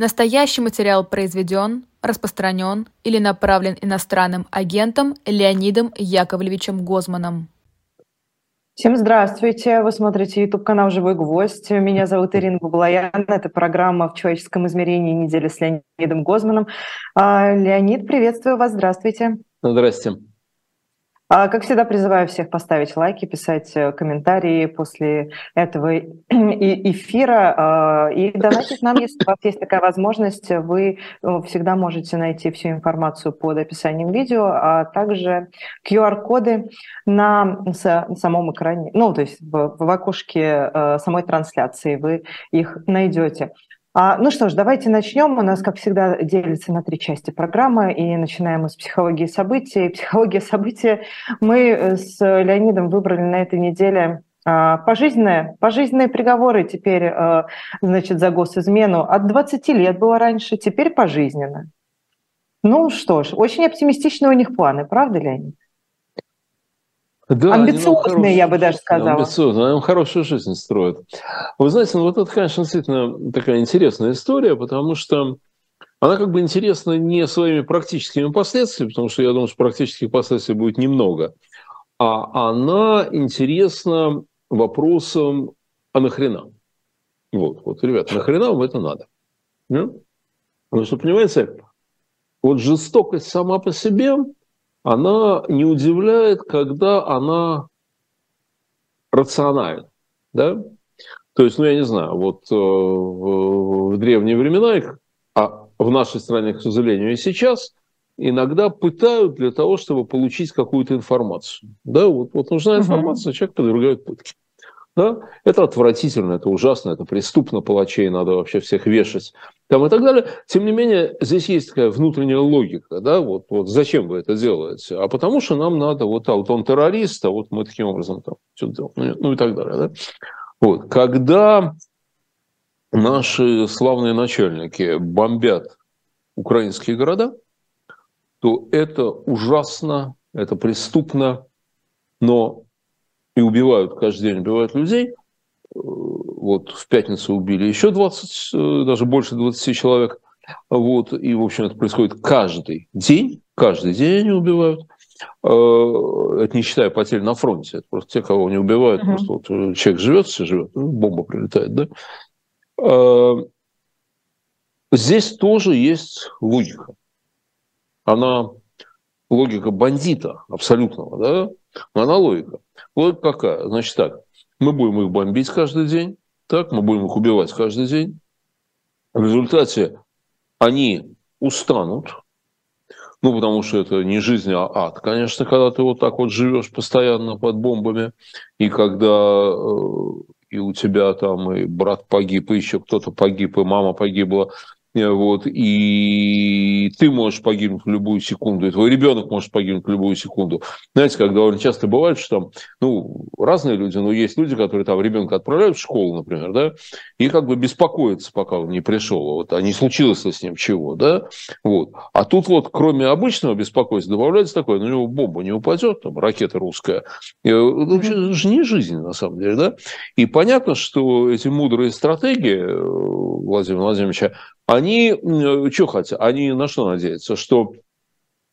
Настоящий материал произведен, распространен или направлен иностранным агентом Леонидом Яковлевичем Гозманом. Всем здравствуйте! Вы смотрите YouTube-канал «Живой гвоздь». Меня зовут Ирина Баблоян. Это программа «В человеческом измерении. Неделя с Леонидом Гозманом». А, Леонид, приветствую вас. Здравствуйте. Здравствуйте. А, как всегда, призываю всех поставить лайки, писать э, комментарии после этого эфира а, и донатить нам, если у вас есть такая возможность. Вы э, всегда можете найти всю информацию под описанием видео, а также QR-коды на самом экране, ну, то есть в, окошке э, самой трансляции вы их найдете. А, ну что ж, давайте начнем. У нас, как всегда, делится на три части программа, и начинаем мы с психологии событий. Психология событий мы э, с Леонидом выбрали на этой неделе а, пожизненные, пожизненные приговоры теперь, а, значит, за госизмену. От 20 лет было раньше, теперь пожизненно. Ну что ж, очень оптимистичные у них планы, правда, Леонид? Да, Амбициозные, я бы даже сказала. Амбициозные, они хорошую жизнь строят. Вы знаете, ну вот это, конечно, действительно такая интересная история, потому что она как бы интересна не своими практическими последствиями, потому что я думаю, что практических последствий будет немного, а она интересна вопросом, а нахрена? Вот, вот, ребята, нахрена вам это надо? Ну? Потому что, понимаете, вот жестокость сама по себе – она не удивляет, когда она рациональна. Да? То есть, ну, я не знаю, вот э, в, в древние времена их, а в нашей стране, к сожалению, и сейчас, иногда пытают для того, чтобы получить какую-то информацию. Да, вот, вот нужна информация, uh-huh. человек подвергает пытке. Да? Это отвратительно, это ужасно, это преступно, палачей надо вообще всех вешать там и так далее. Тем не менее, здесь есть такая внутренняя логика, да, вот, вот зачем вы это делаете? А потому что нам надо, вот, а вот он террорист, а вот мы таким образом там что-то делаем, ну, ну и так далее, да. Вот, когда наши славные начальники бомбят украинские города, то это ужасно, это преступно, но и убивают каждый день, убивают людей, вот в пятницу убили еще 20, э, даже больше 20 человек. Вот, и, в общем, это происходит каждый день, каждый день они убивают. Э, это не считая потерь на фронте, это просто те, кого не убивают, uh-huh. просто вот э, человек живет, все живет, ну, бомба прилетает, да. Здесь тоже есть логика. Она логика бандита абсолютного, да, она логика. Логика какая? Значит так, мы будем их бомбить каждый день, так, мы будем их убивать каждый день. В результате они устанут, ну, потому что это не жизнь, а ад, конечно, когда ты вот так вот живешь постоянно под бомбами, и когда э, и у тебя там и брат погиб, и еще кто-то погиб, и мама погибла, вот, и ты можешь погибнуть в любую секунду, и твой ребенок может погибнуть в любую секунду. Знаете, как довольно часто бывает, что там, ну, разные люди, но есть люди, которые там ребенка отправляют в школу, например, да, и как бы беспокоятся, пока он не пришел, вот, а не случилось ли с ним чего, да, вот. А тут вот, кроме обычного беспокойства, добавляется такое, ну, у него бомба не упадет, там, ракета русская. И, ну, это же не жизнь, на самом деле, да. И понятно, что эти мудрые стратегии э, Владимира Владимировича, они что хотят? Они на что надеются? Что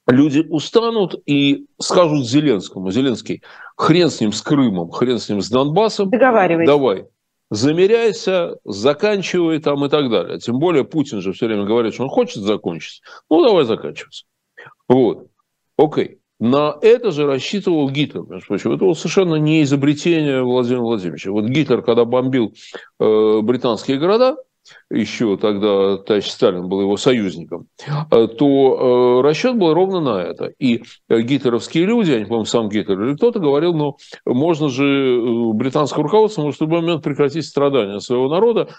люди устанут и скажут Зеленскому, Зеленский, хрен с ним с Крымом, хрен с ним с Донбассом. Договаривайся. Давай, замеряйся, заканчивай там и так далее. Тем более Путин же все время говорит, что он хочет закончить. Ну, давай заканчиваться. Вот. Окей. На это же рассчитывал Гитлер, между прочим. Это вот совершенно не изобретение Владимира Владимировича. Вот Гитлер, когда бомбил э, британские города, еще тогда товарищ Сталин был его союзником, э, то э, расчет был ровно на это. И гитлеровские люди, я не помню, сам Гитлер или кто-то говорил, ну, можно же, э, британское руководство может в любой момент прекратить страдания своего народа,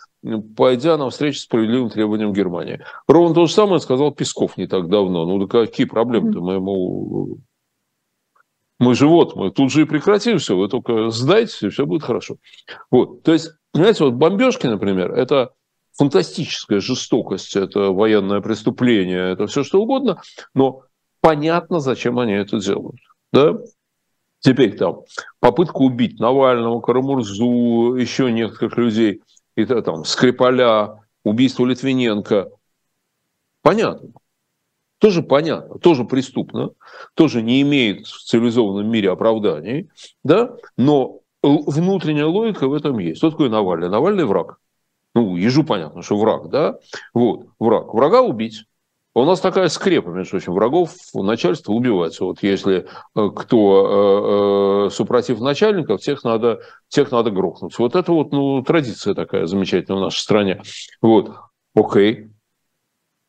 пойдя навстречу справедливым требованиям Германии. Ровно то же самое сказал Песков не так давно. Ну, да какие проблемы-то? Мы ему мы же вот, мы тут же и прекратим все, вы только сдайте, и все будет хорошо. Вот, то есть, знаете, вот бомбежки, например, это фантастическая жестокость, это военное преступление, это все что угодно, но понятно, зачем они это делают. Да? Теперь там попытка убить Навального, Карамурзу, еще некоторых людей, и там Скрипаля, убийство Литвиненко понятно. Тоже понятно, тоже преступно, тоже не имеет в цивилизованном мире оправданий, да, но внутренняя логика в этом есть. Что такое Навальный? Навальный враг. Ну, ежу понятно, что враг, да? Вот, враг. Врага убить. У нас такая скрепа, между прочим, врагов начальства убивается. Вот если э, кто э, э, супротив начальников, тех надо, тех надо грохнуть. Вот это вот ну, традиция такая замечательная в нашей стране. Вот, окей.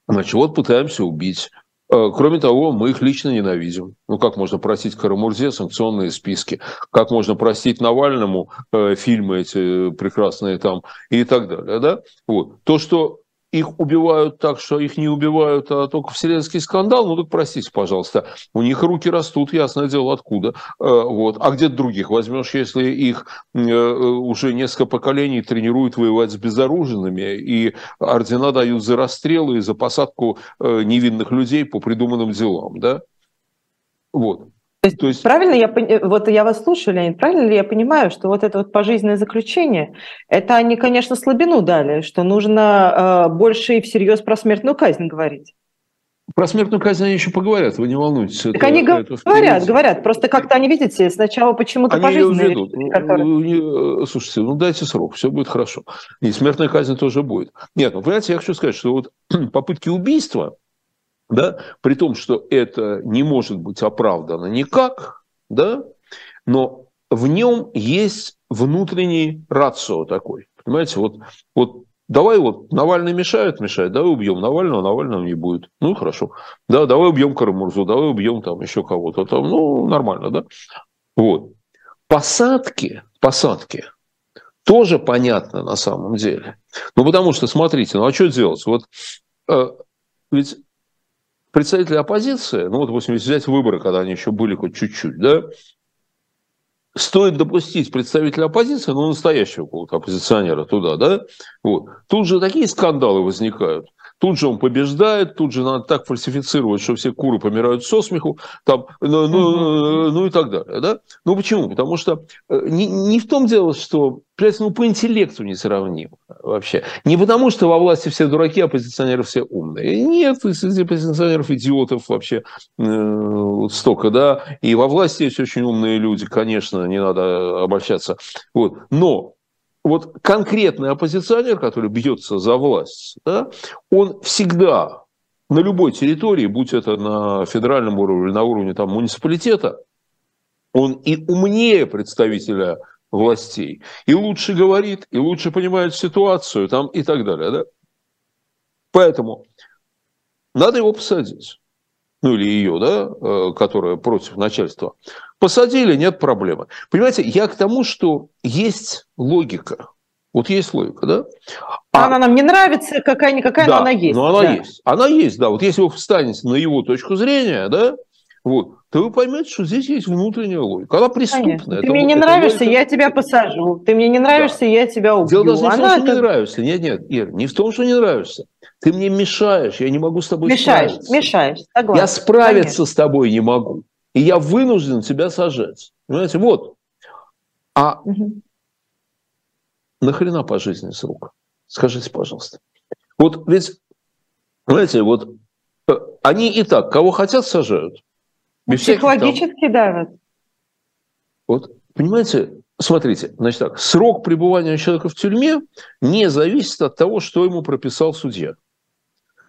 Значит, вот пытаемся убить. Э, кроме того, мы их лично ненавидим. Ну, как можно простить Карамурзе санкционные списки? Как можно простить Навальному э, фильмы эти прекрасные там и так далее, да? Вот. То, что их убивают так, что их не убивают, а только вселенский скандал, ну так простите, пожалуйста, у них руки растут, ясное дело, откуда. Э, вот. А где других возьмешь, если их э, уже несколько поколений тренируют воевать с безоружными, и ордена дают за расстрелы и за посадку э, невинных людей по придуманным делам, да? Вот. То есть, То есть... Правильно я вот я вас слушаю, Леонид, правильно ли я понимаю, что вот это вот пожизненное заключение, это они, конечно, слабину дали, что нужно э, больше и всерьез про смертную казнь говорить? Про смертную казнь они еще поговорят, вы не волнуйтесь. Так это, они это говорят, говорят. Просто как-то они, видите, сначала почему-то пожизненные. Ведут. Которые... Ну, слушайте, ну дайте срок, все будет хорошо. И смертная казнь тоже будет. Нет, ну, понимаете, я хочу сказать, что вот попытки убийства, да, при том, что это не может быть оправдано никак, да, но в нем есть внутренний рацио такой. Понимаете, вот, вот давай вот Навальный мешает, мешает, давай убьем Навального, Навального не будет. Ну, хорошо. Да, давай убьем Карамурзу, давай убьем там еще кого-то. Там, ну, нормально, да? Вот. Посадки, посадки, тоже понятно на самом деле. Ну, потому что, смотрите, ну, а что делать? Вот э, ведь представители оппозиции, ну вот, допустим, взять выборы, когда они еще были хоть чуть-чуть, да, стоит допустить представителя оппозиции, ну, настоящего какого-то оппозиционера туда, да, вот, тут же такие скандалы возникают. Тут же он побеждает, тут же надо так фальсифицировать, что все куры помирают со смеху, там, ну, ну, ну и так далее. Да? Ну почему? Потому что э, не, не в том дело, что ну, по интеллекту не сравним вообще. Не потому, что во власти все дураки, а оппозиционеры все умные. Нет, среди оппозиционеров идиотов вообще э, столько, да. И во власти есть очень умные люди, конечно, не надо обольщаться. Вот. Но вот конкретный оппозиционер, который бьется за власть, да, он всегда на любой территории, будь это на федеральном уровне или на уровне там, муниципалитета, он и умнее представителя властей, и лучше говорит, и лучше понимает ситуацию там, и так далее. Да? Поэтому надо его посадить. Ну или ее, да, э, которая против начальства. Посадили, нет проблемы. Понимаете, я к тому, что есть логика. Вот есть логика, да? А, она нам не нравится, какая-никакая, да, но она есть. Но она да. есть. Она есть, да. Вот если вы встанете на его точку зрения, да, вот, то вы поймете, что здесь есть внутренняя логика. Она преступная. Конечно. Ты мне не нравишься, логика... я тебя посажу. Ты мне не нравишься, да. я тебя убью. Дело даже не в том, что как... не нравишься. Нет, нет, Ир, не в том, что не нравишься. Ты мне мешаешь, я не могу с тобой мешаешь, справиться. Мешаешь, согласен. Я справиться Конечно. с тобой не могу. И я вынужден тебя сажать. Понимаете, вот. А угу. нахрена пожизненный срок? Скажите, пожалуйста. Вот ведь, знаете, вот э, они и так, кого хотят, сажают. Без Психологически там... давят. Вот, понимаете, смотрите, значит так, срок пребывания человека в тюрьме не зависит от того, что ему прописал судья.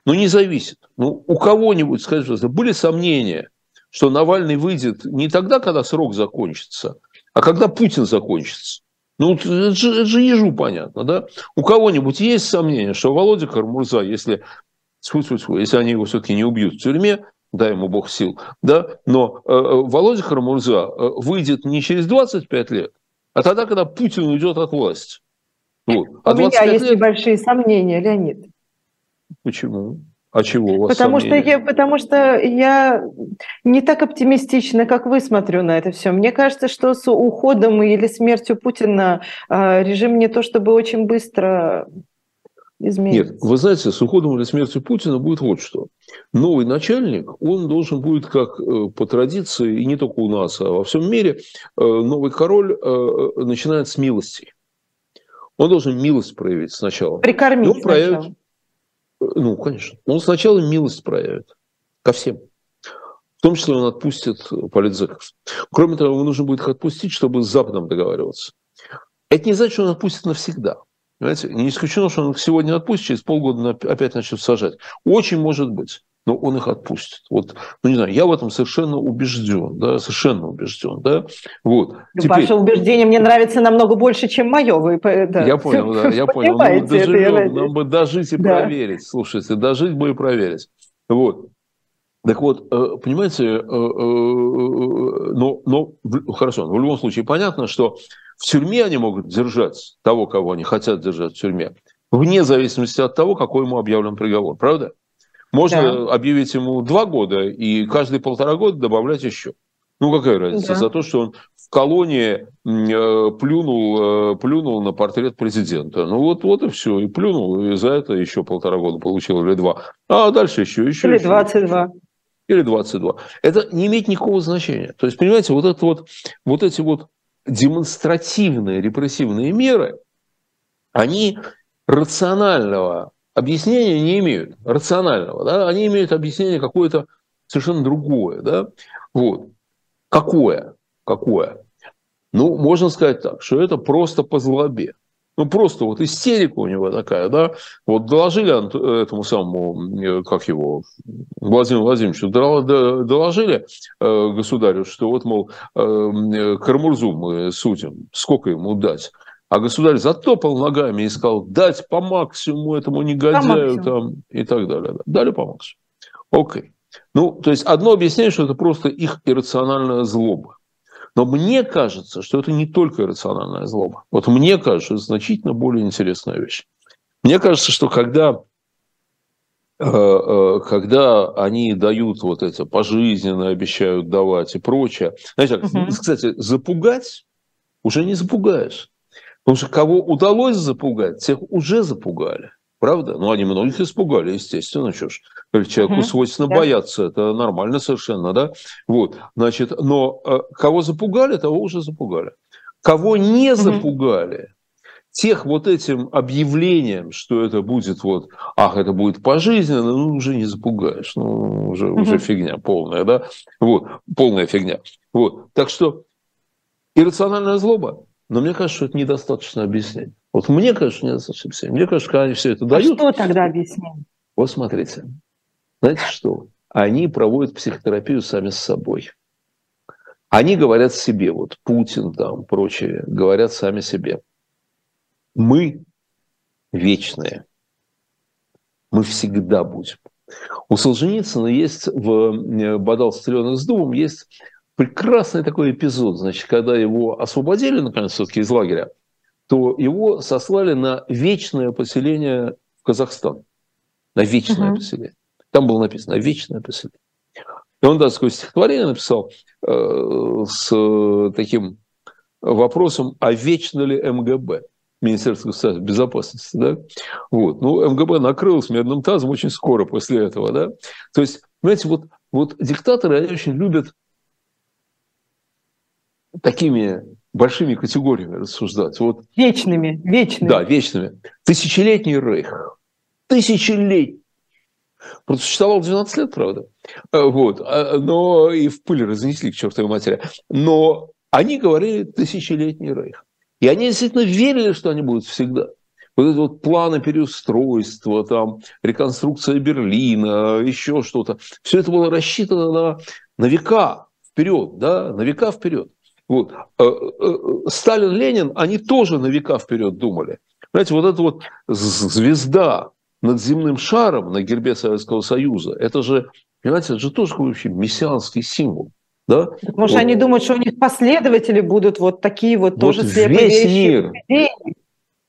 Ну, не зависит. Ну, у кого-нибудь, скажите, были сомнения, что Навальный выйдет не тогда, когда срок закончится, а когда Путин закончится. Ну, это же, это же ежу понятно, да? У кого-нибудь есть сомнения, что Володя Кармурза, если, если они его все-таки не убьют в тюрьме, дай ему бог сил, да, но э, э Володя Кармурза э, выйдет не через 25 лет, а тогда, когда Путин уйдет от власти. Вот. А У меня есть лет... небольшие сомнения, Леонид. Почему? А чего у вас потому что, я, потому что я не так оптимистично, как вы смотрю на это все. Мне кажется, что с уходом или смертью Путина э, режим не то чтобы очень быстро изменится. Нет, вы знаете, с уходом или смертью Путина будет вот что. Новый начальник, он должен будет, как э, по традиции, и не только у нас, а во всем мире, э, новый король начинает с милости. Он должен милость проявить сначала. Прикормить он проявит, ну, конечно, он сначала милость проявит ко всем. В том числе он отпустит политзеков. Кроме того, ему нужно будет их отпустить, чтобы с Западом договариваться. Это не значит, что он отпустит навсегда. Понимаете? Не исключено, что он их сегодня отпустит, через полгода опять начнет сажать. Очень может быть но он их отпустит. Вот, ну не знаю, я в этом совершенно убежден, да, совершенно убежден, да. Вот. Ну, Теперь... Ваше убеждение мне нравится намного больше, чем мое. Вы, да, я понял, да, я понял. Ну, доживем, это, нам бы дожить и да. проверить. Слушайте, дожить бы и проверить. Вот. Так вот, э, понимаете, э, э, но, но хорошо, в любом случае понятно, что в тюрьме они могут держать того, кого они хотят держать в тюрьме, вне зависимости от того, какой ему объявлен приговор, правда? Можно да. объявить ему два года и каждые полтора года добавлять еще. Ну, какая разница? Да. За то, что он в колонии э, плюнул, э, плюнул на портрет президента. Ну, вот, вот и все. И плюнул, и за это еще полтора года получил, или два. А дальше еще, еще. Или еще. 22. Или 22. Это не имеет никакого значения. То есть, понимаете, вот, это вот, вот эти вот демонстративные репрессивные меры, они рационального объяснения не имеют, рационального, да, они имеют объяснение какое-то совершенно другое, да, вот. Какое? Какое? Ну, можно сказать так, что это просто по злобе. Ну, просто вот истерика у него такая, да. Вот доложили этому самому, э, как его, Владимиру Владимировичу, доложили э, государю, что вот, мол, э, Кармурзу мы судим, сколько ему дать. А государь затопал ногами и сказал, дать по максимуму этому негодяю там, и так далее. Дали по максимуму. Окей. Ну, то есть одно объяснение, что это просто их иррациональная злоба. Но мне кажется, что это не только иррациональная злоба. Вот мне кажется, это значительно более интересная вещь. Мне кажется, что когда, э, э, когда они дают вот это пожизненно, обещают давать и прочее, знаете, угу. кстати, запугать уже не запугаешь. Потому что кого удалось запугать, тех уже запугали. Правда? Ну, они многих испугали, естественно, что ж. Человеку угу. свойственно да. бояться, это нормально совершенно, да? Вот, значит, но э, кого запугали, того уже запугали. Кого не угу. запугали, тех вот этим объявлением, что это будет вот, ах, это будет пожизненно, ну, уже не запугаешь, ну, уже, угу. уже фигня полная, да? Вот, полная фигня. Вот, так что иррациональная злоба, но мне кажется, что это недостаточно объяснение. Вот мне кажется, недостаточно объяснение. Мне кажется, когда они все это а дают... что тогда объяснение? Вот смотрите. Знаете что? Они проводят психотерапию сами с собой. Они говорят себе, вот Путин там, прочие, говорят сами себе. Мы вечные. Мы всегда будем. У Солженицына есть в э, «Бодал стреленных с дубом» есть прекрасный такой эпизод, значит, когда его освободили, наконец, все-таки из лагеря, то его сослали на вечное поселение в Казахстан. На вечное uh-huh. поселение. Там было написано «вечное поселение». И он даже такое стихотворение написал э, с таким вопросом, а вечно ли МГБ? Министерство государственной безопасности, да, вот, ну, МГБ накрылось медным тазом очень скоро после этого, да, то есть, понимаете, вот, вот диктаторы, они очень любят такими большими категориями рассуждать. Вот, вечными, вечными. Да, вечными. Тысячелетний рейх. Тысячелетний. Просто существовал 12 лет, правда. Э, вот. А, но и в пыль разнесли к чертовой матери. Но они говорили тысячелетний рейх. И они действительно верили, что они будут всегда. Вот эти вот планы переустройства, там, реконструкция Берлина, еще что-то. Все это было рассчитано на, на века вперед, да, на века вперед. Вот. Э, э, Сталин, Ленин, они тоже на века вперед думали. Знаете, вот эта вот звезда над земным шаром на гербе Советского Союза, это же, понимаете, это же тоже вообще мессианский символ. Да? может, вот. они думают, что у них последователи будут вот такие вот, вот тоже слепые весь мир.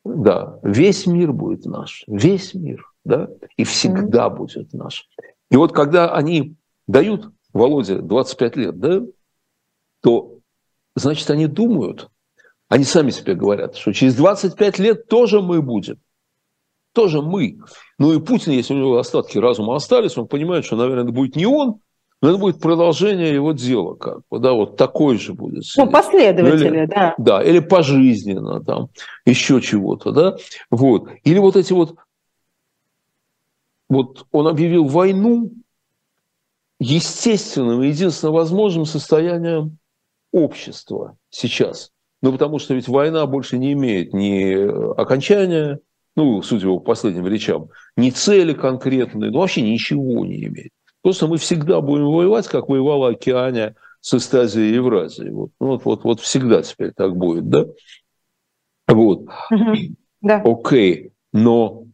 Да, весь мир будет наш, весь мир, да, и всегда mm-hmm. будет наш. И вот когда они дают Володе 25 лет, да, то значит, они думают, они сами себе говорят, что через 25 лет тоже мы будем. Тоже мы. Ну и Путин, если у него остатки разума остались, он понимает, что, наверное, это будет не он, но это будет продолжение его дела, как бы, да, вот такой же будет. Ну, последователи, или, да. Да, или пожизненно, там, еще чего-то, да, вот. Или вот эти вот вот он объявил войну естественным единственно возможным состоянием общества сейчас. Ну, потому что ведь война больше не имеет ни окончания, ну, судя по последним речам, ни цели конкретной, ну, вообще ничего не имеет. Просто мы всегда будем воевать, как воевала Океания с Эстазией и Евразией. Вот, ну, вот, вот, вот всегда теперь так будет, да? Вот. Да. Окей, но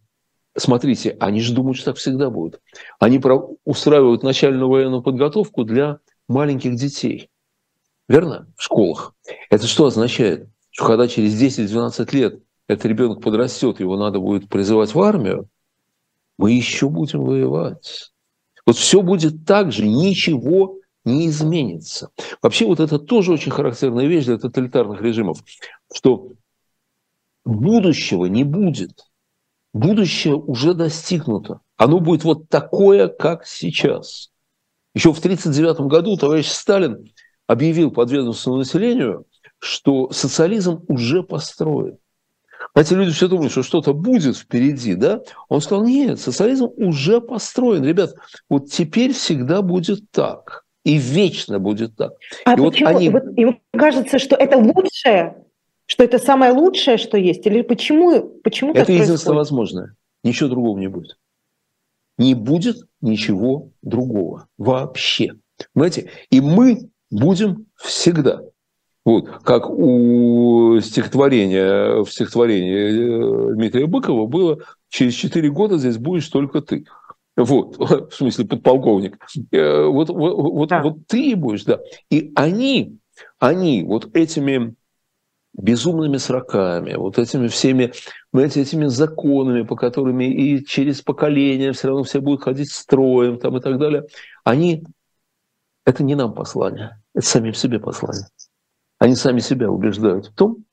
смотрите, они же думают, что так всегда будет. Они устраивают начальную военную подготовку для маленьких детей. Верно? В школах. Это что означает? Что когда через 10-12 лет этот ребенок подрастет, его надо будет призывать в армию, мы еще будем воевать. Вот все будет так же, ничего не изменится. Вообще вот это тоже очень характерная вещь для тоталитарных режимов, что будущего не будет. Будущее уже достигнуто. Оно будет вот такое, как сейчас. Еще в 1939 году товарищ Сталин объявил подведомственному населению, что социализм уже построен. Знаете, люди все думают, что что-то будет впереди, да? Он сказал, нет, социализм уже построен. Ребят, вот теперь всегда будет так. И вечно будет так. А и почему? Вот они... вот им кажется, что это лучшее, что это самое лучшее, что есть? Или почему, почему это единственное возможное. Ничего другого не будет. Не будет ничего другого вообще. Понимаете? И мы будем всегда. Вот, как у стихотворения, в стихотворении э, Дмитрия Быкова было «Через четыре года здесь будешь только ты». Вот, в смысле подполковник. Э, вот, вот, вот, да. вот ты будешь, да. И они, они вот этими безумными сроками, вот этими всеми, знаете, этими законами, по которым и через поколения все равно все будут ходить строем там и так далее, они, это не нам послание, это самим себе послание. Они сами себя убеждают в том,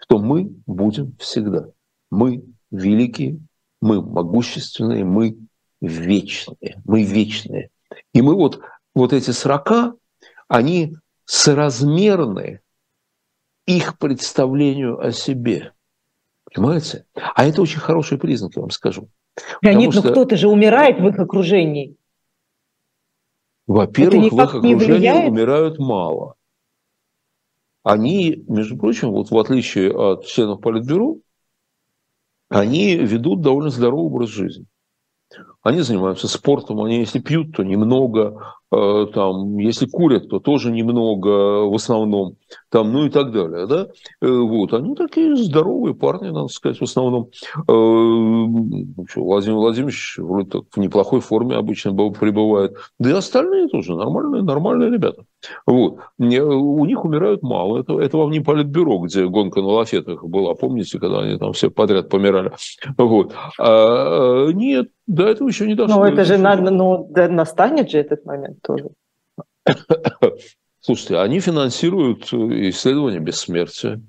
что мы будем всегда. Мы великие, мы могущественные, мы вечные. Мы вечные. И мы вот, вот эти срока, они соразмерны их представлению о себе. Понимаете? А это очень хороший признак, я вам скажу. Леонид, что... но кто-то же умирает в их окружении. Во-первых, в их окружении умирают мало они, между прочим, вот в отличие от членов Политбюро, они ведут довольно здоровый образ жизни. Они занимаются спортом, они если пьют, то немного, там, если курят, то тоже немного в основном, там, ну и так далее, да, э, вот, они такие здоровые парни, надо сказать, в основном. Э, Владимир Владимирович вроде так в неплохой форме обычно пребывает, да и остальные тоже нормальные, нормальные ребята. Вот. У них умирают мало, это, это вам не политбюро, где гонка на лафетах была, помните, когда они там все подряд помирали. Вот. А, нет, до этого еще не дошло. Ну, это же надо, ну, да, настанет же этот момент тоже. Слушайте, они финансируют исследования бессмертия.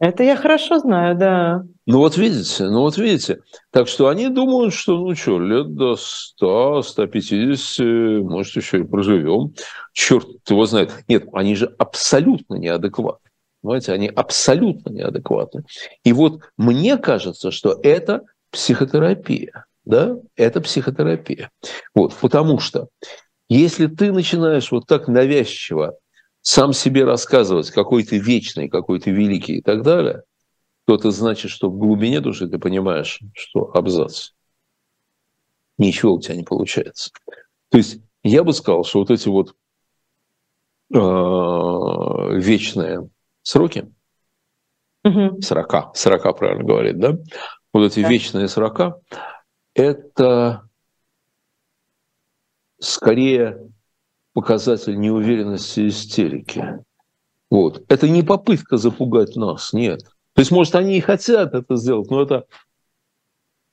Это я хорошо знаю, да. Ну вот видите, ну вот видите. Так что они думают, что ну что, лет до 100, 150, может, еще и проживем. Черт его знает. Нет, они же абсолютно неадекватны. Понимаете, они абсолютно неадекватны. И вот мне кажется, что это психотерапия да, это психотерапия. Вот, потому что если ты начинаешь вот так навязчиво сам себе рассказывать, какой ты вечный, какой ты великий и так далее, то это значит, что в глубине души ты понимаешь, что абзац. Ничего у тебя не получается. То есть я бы сказал, что вот эти вот э, вечные сроки, угу. 40, 40 правильно говорит, да? Вот эти да. вечные срока, это скорее показатель неуверенности и истерики. Вот. Это не попытка запугать нас, нет. То есть, может, они и хотят это сделать, но это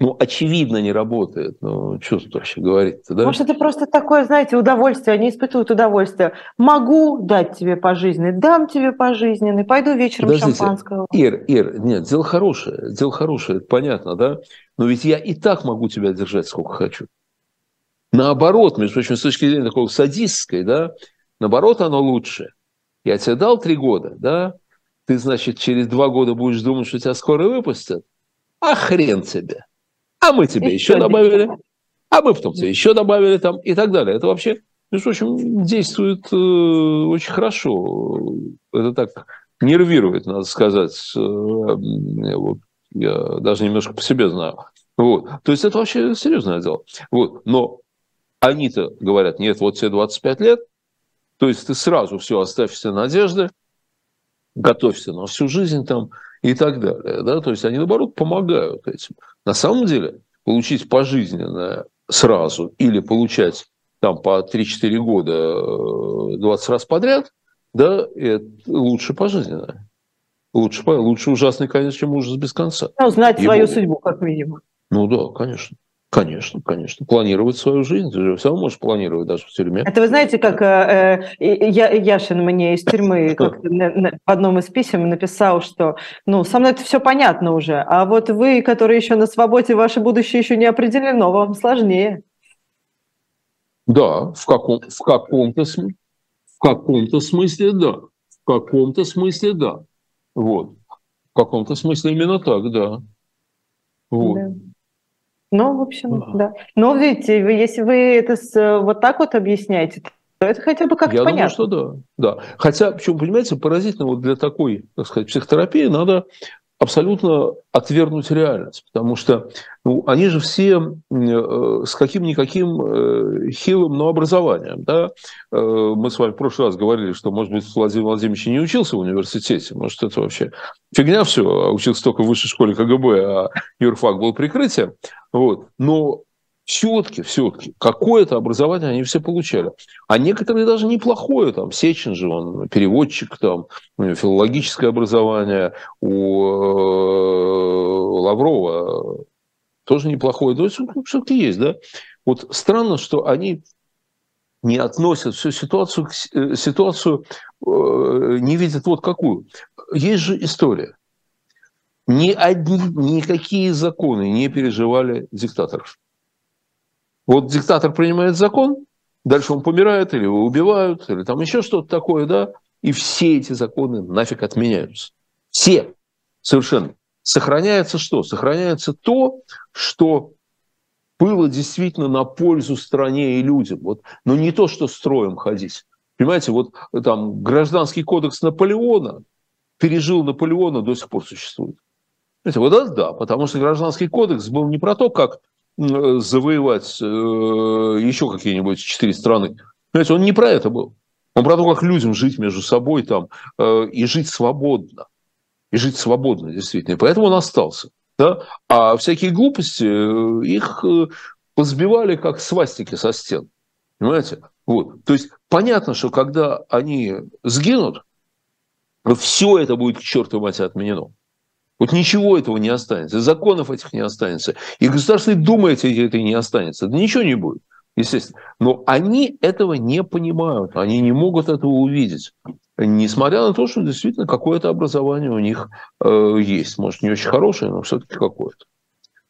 ну, очевидно, не работает. Ну, что тут вообще говорить-то, да? Может, это просто такое, знаете, удовольствие, они испытывают удовольствие. Могу дать тебе пожизненный, дам тебе пожизненный, пойду вечером Подождите, шампанского. Ир, Ир, нет, дело хорошее, дело хорошее, это понятно, да? Но ведь я и так могу тебя держать сколько хочу. Наоборот, между прочим, с точки зрения такой садистской, да, наоборот, оно лучше. Я тебе дал три года, да, ты, значит, через два года будешь думать, что тебя скоро выпустят, а хрен тебе. А мы тебе еще добавили. А мы потом еще добавили там и так далее. Это вообще, между прочим, действует э, очень хорошо. Это так нервирует, надо сказать. Э, вот, я даже немножко по себе знаю. Вот. То есть это вообще серьезное дело. Вот. Но они-то говорят, нет, вот тебе 25 лет, то есть ты сразу все, оставь все надежды, готовься на всю жизнь там и так далее. Да? То есть они, наоборот, помогают этим. На самом деле, получить пожизненное сразу или получать там по 3-4 года 20 э, раз подряд, да, это лучше пожизненное. Лучше, лучше ужасный конец, чем ужас без конца. Ну, знать Ему... свою судьбу, как минимум. Ну да, конечно. Конечно, конечно. Планировать свою жизнь. Ты же все можешь планировать даже в тюрьме. Это вы знаете, как э, э, Яшин мне из тюрьмы как на, на, в одном из писем написал, что ну, со мной это все понятно уже, а вот вы, которые еще на свободе, ваше будущее еще не определено, вам сложнее. Да, в, каком, в каком-то смысле. В каком-то смысле, да. В каком-то смысле, да. Вот. В каком-то смысле именно так, да. Вот. Да. Ну, в общем, а. да. Но видите, если вы это с, вот так вот объясняете, то это хотя бы как-то Я понятно. думаю, что да. да. Хотя, почему, понимаете, поразительно, вот для такой, так сказать, психотерапии надо абсолютно отвергнуть реальность, потому что ну, они же все э, с каким-никаким э, хилым, но образованием. Да? Э, мы с вами в прошлый раз говорили, что, может быть, Владимир Владимирович не учился в университете, может, это вообще фигня все, а учился только в высшей школе КГБ, а юрфак был прикрытием. Вот. Но все-таки, все-таки, какое-то образование они все получали. А некоторые даже неплохое, там, Сечин же, он переводчик, там, филологическое образование, у э, Лаврова тоже неплохое. То есть, ну, все-таки есть, да? Вот странно, что они не относят всю ситуацию, э, ситуацию э, не видят вот какую. Есть же история. Ни одни, никакие законы не переживали диктаторов. Вот диктатор принимает закон, дальше он помирает, или его убивают, или там еще что-то такое, да, и все эти законы нафиг отменяются. Все. Совершенно. Сохраняется что? Сохраняется то, что было действительно на пользу стране и людям. Вот, но не то, что строем ходить. Понимаете, вот там гражданский кодекс Наполеона пережил Наполеона, до сих пор существует. Знаете, вот это да, потому что гражданский кодекс был не про то, как завоевать э, еще какие-нибудь четыре страны. Понимаете, он не про это был. Он про то, как людям жить между собой там э, и жить свободно. И жить свободно, действительно. И поэтому он остался. Да? А всякие глупости, э, их позбивали как свастики со стен. Понимаете? Вот. То есть понятно, что когда они сгинут, все это будет к чертовой матери отменено. Вот ничего этого не останется, законов этих не останется, и Государственной Думы этой не останется, да ничего не будет, естественно. Но они этого не понимают, они не могут этого увидеть, несмотря на то, что действительно какое-то образование у них э, есть, может, не очень хорошее, но все-таки какое-то.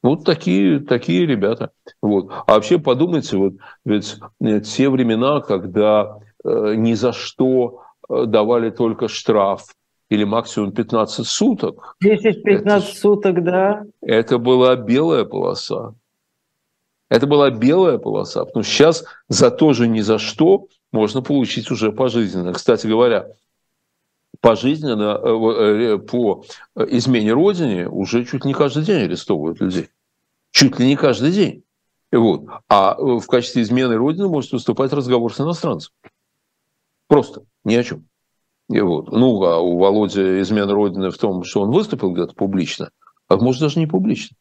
Вот такие, такие ребята. Вот. А вообще подумайте, вот ведь э, те времена, когда э, ни за что э, давали только штраф, или максимум 15 суток. 10-15 суток, да. Это была белая полоса. Это была белая полоса, потому что сейчас за то же ни за что можно получить уже пожизненно. Кстати говоря, пожизненно э, э, по измене Родине уже чуть не каждый день арестовывают людей. Чуть ли не каждый день. Вот. А в качестве измены Родины может выступать разговор с иностранцем. Просто ни о чем. И вот. Ну, а у Володи измена Родины в том, что он выступил где-то публично, а может даже не публично.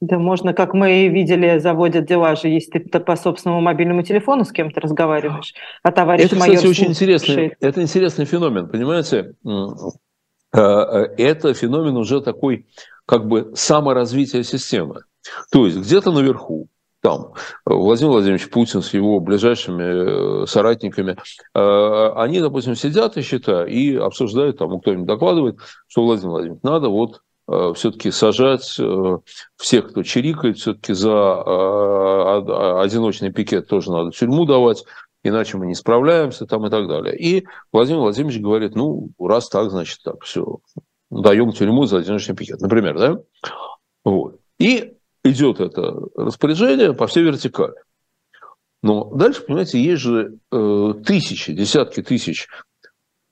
Да можно, как мы видели, заводят дела же, если ты по собственному мобильному телефону с кем-то разговариваешь, а товарищ это, майор... Кстати, очень интересный, это интересный феномен, понимаете? Э, э, это феномен уже такой, как бы, саморазвития системы. То есть где-то наверху там Владимир Владимирович Путин с его ближайшими э, соратниками, э, они, допустим, сидят и считают, и обсуждают, там кто-нибудь докладывает, что Владимир Владимирович, надо вот э, все-таки сажать всех, кто чирикает, все-таки за одиночный пикет тоже надо тюрьму давать, иначе мы не справляемся там и так далее. И Владимир Владимирович говорит, ну, раз так, значит так, все, даем тюрьму за одиночный пикет, например, да? Вот. И идет это распоряжение по всей вертикали. Но дальше, понимаете, есть же э, тысячи, десятки тысяч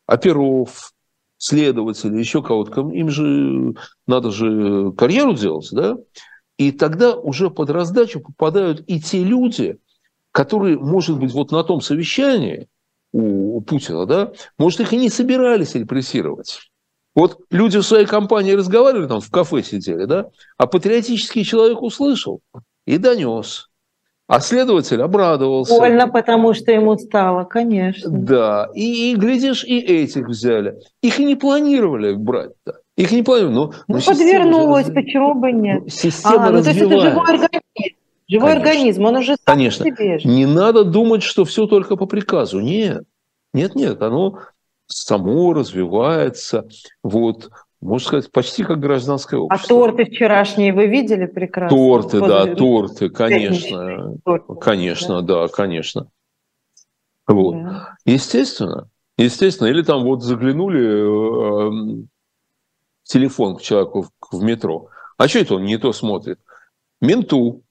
оперов, следователей, еще кого-то. Им же надо же карьеру делать, да? И тогда уже под раздачу попадают и те люди, которые, может быть, вот на том совещании у, у Путина, да, может, их и не собирались репрессировать. Вот люди в своей компании разговаривали, там в кафе сидели, да, а патриотический человек услышал и донес. А следователь обрадовался. Больно, потому что ему стало, конечно. Да, и, и глядишь, и этих взяли. Их и не планировали брать-то. Их не планировали. Но, ну, подвернулось, раз... почему бы нет? Система а, ну, то есть это живой организм. Живой Конечно. организм, он уже сам Конечно. себе. Не надо думать, что все только по приказу. Нет. Нет, нет, оно само развивается. Вот можно сказать, почти как гражданское а общество. А торты вчерашние вы видели прекрасно? Торты, да, торты, конечно. Торты, конечно, да, да конечно. Вот. Да. Естественно. Естественно. Или там вот заглянули э, в телефон к человеку в, в метро. А что это он не то смотрит? Менту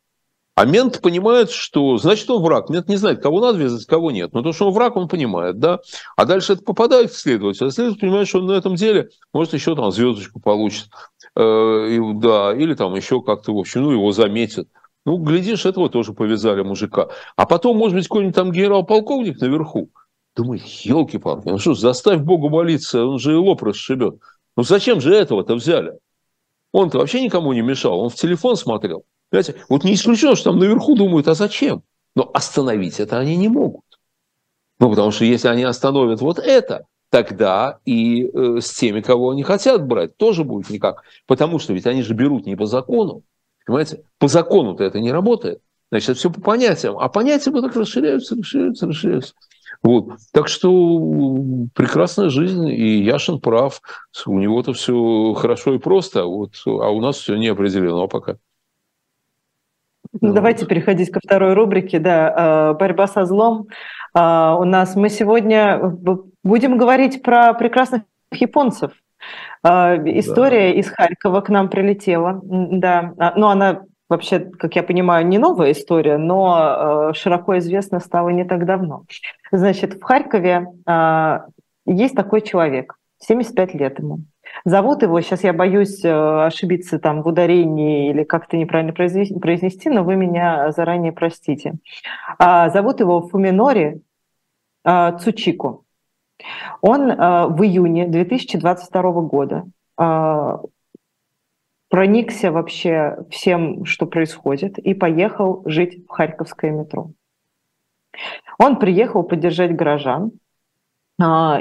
а мент понимает, что значит он враг. Мент не знает, кого надо вязать, кого нет. Но то, что он враг, он понимает, да. А дальше это попадает в следователя. А следователь понимает, что он на этом деле может еще там звездочку получит. Э, да, или там еще как-то, в общем, ну, его заметят. Ну, глядишь, этого тоже повязали мужика. А потом, может быть, какой-нибудь там генерал-полковник наверху. Думаю, елки-палки, ну что, заставь Богу молиться, он же и лоб расшибет. Ну зачем же этого-то взяли? Он-то вообще никому не мешал, он в телефон смотрел. Понимаете? Вот не исключено, что там наверху думают, а зачем? Но остановить это они не могут. Ну, потому что если они остановят вот это, тогда и э, с теми, кого они хотят брать, тоже будет никак. Потому что ведь они же берут не по закону. Понимаете? По закону-то это не работает. Значит, все по понятиям. А понятия вот так расширяются, расширяются, расширяются. Вот. Так что прекрасная жизнь, и Яшин прав. У него-то все хорошо и просто, а, вот, а у нас все не определено пока. Ну, давайте переходить ко второй рубрике, да, э, борьба со злом. Э, у нас мы сегодня будем говорить про прекрасных японцев. Э, история да. из Харькова к нам прилетела, да, а, ну она вообще, как я понимаю, не новая история, но широко известна стала не так давно. Значит, в Харькове есть такой человек, 75 лет ему. Зовут его, сейчас я боюсь э, ошибиться там в ударении или как-то неправильно произнести, но вы меня заранее простите. А, зовут его Фуминори а, Цучику. Он а, в июне 2022 года проникся вообще всем, что происходит, и поехал жить в Харьковское метро. Он приехал поддержать горожан, а,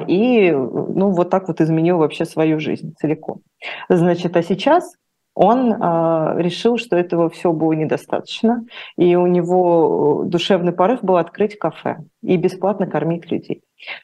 и ну, вот так вот изменил вообще свою жизнь целиком. Значит, а сейчас он э, решил, что этого все было недостаточно, и у него душевный порыв был открыть кафе и бесплатно кормить людей.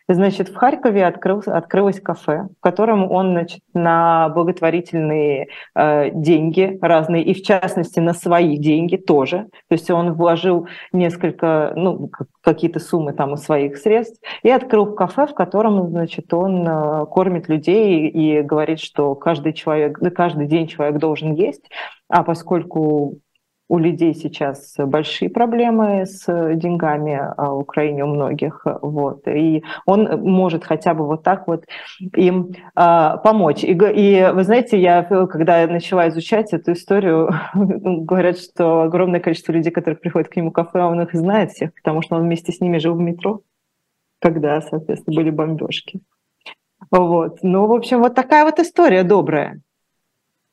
Значит, в Харькове открыл, открылось кафе, в котором он значит, на благотворительные э, деньги разные, и в частности на свои деньги тоже. То есть он вложил несколько, ну, какие-то суммы там из своих средств, и открыл кафе, в котором значит, он э, кормит людей и говорит, что каждый, человек, каждый день человек должен есть, а поскольку у людей сейчас большие проблемы с деньгами а, в Украине у многих. Вот. И он может хотя бы вот так вот им а, помочь. И, и вы знаете, я, когда начала изучать эту историю, говорят, что огромное количество людей, которые приходят к нему в кафе, он их знает всех, потому что он вместе с ними жил в метро, когда, соответственно, были бомбежки. Вот. Ну, в общем, вот такая вот история добрая.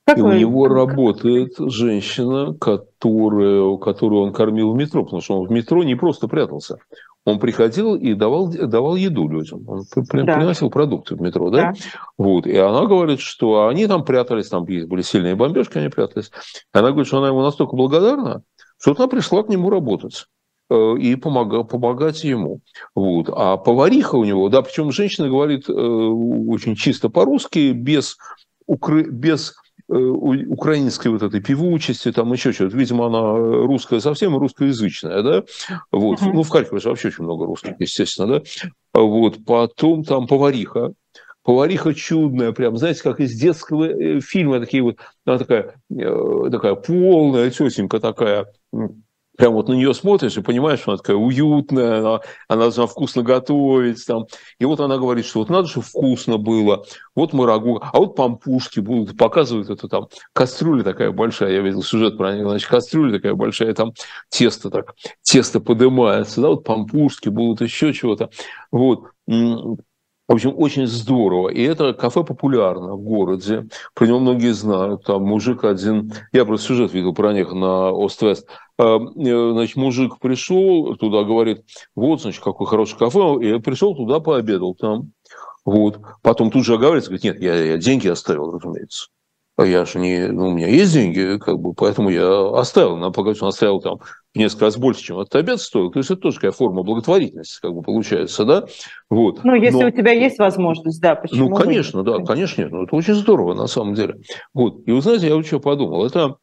Как и у него работает женщина, которая, которую он кормил в метро, потому что он в метро не просто прятался. Он приходил и давал, давал еду людям. Он да. приносил продукты в метро, да? да? Вот. И она говорит, что они там прятались, там были сильные бомбежки, они прятались. И она говорит, что она ему настолько благодарна, что она пришла к нему работать э, и помога, помогать ему. Вот. А повариха у него, да, причем женщина говорит э, очень чисто по-русски, без, укры... без украинской вот этой певучести, там еще что-то. Видимо, она русская совсем, русскоязычная, да? Вот. Uh-huh. Ну, в Харькове же вообще очень много русских, естественно, да? Вот. Потом там повариха, повариха чудная, прям, знаете, как из детского э, фильма, такие вот, она такая, э, такая полная тетенька такая, прям вот на нее смотришь и понимаешь, что она такая уютная, она, она должна вкусно готовить. Там. И вот она говорит, что вот надо, чтобы вкусно было. Вот мы рагу, а вот пампушки будут, показывают это там, кастрюля такая большая, я видел сюжет про них, значит, кастрюля такая большая, там тесто так, тесто поднимается, да, вот пампушки будут, еще чего-то. Вот. В общем, очень здорово. И это кафе популярно в городе. Про него многие знают. Там мужик один, я просто сюжет видел про них на Ост-Вест. А, э, значит, мужик пришел туда, говорит, вот, значит, какой хороший кафе. И пришел туда, пообедал там. Вот. Потом тут же оговаривается, говорит, нет, я, я деньги оставил, разумеется. А я же не, ну, у меня есть деньги, как бы, поэтому я оставил. Нам показать, он оставил там несколько раз больше, чем этот обед стоил. То есть это тоже такая форма благотворительности, как бы получается, да? Вот. Ну, если Но... у тебя есть возможность, да, почему? Ну, конечно, бы? да, конечно, ну, это очень здорово на самом деле. Вот. И вы знаете, я вот что подумал, это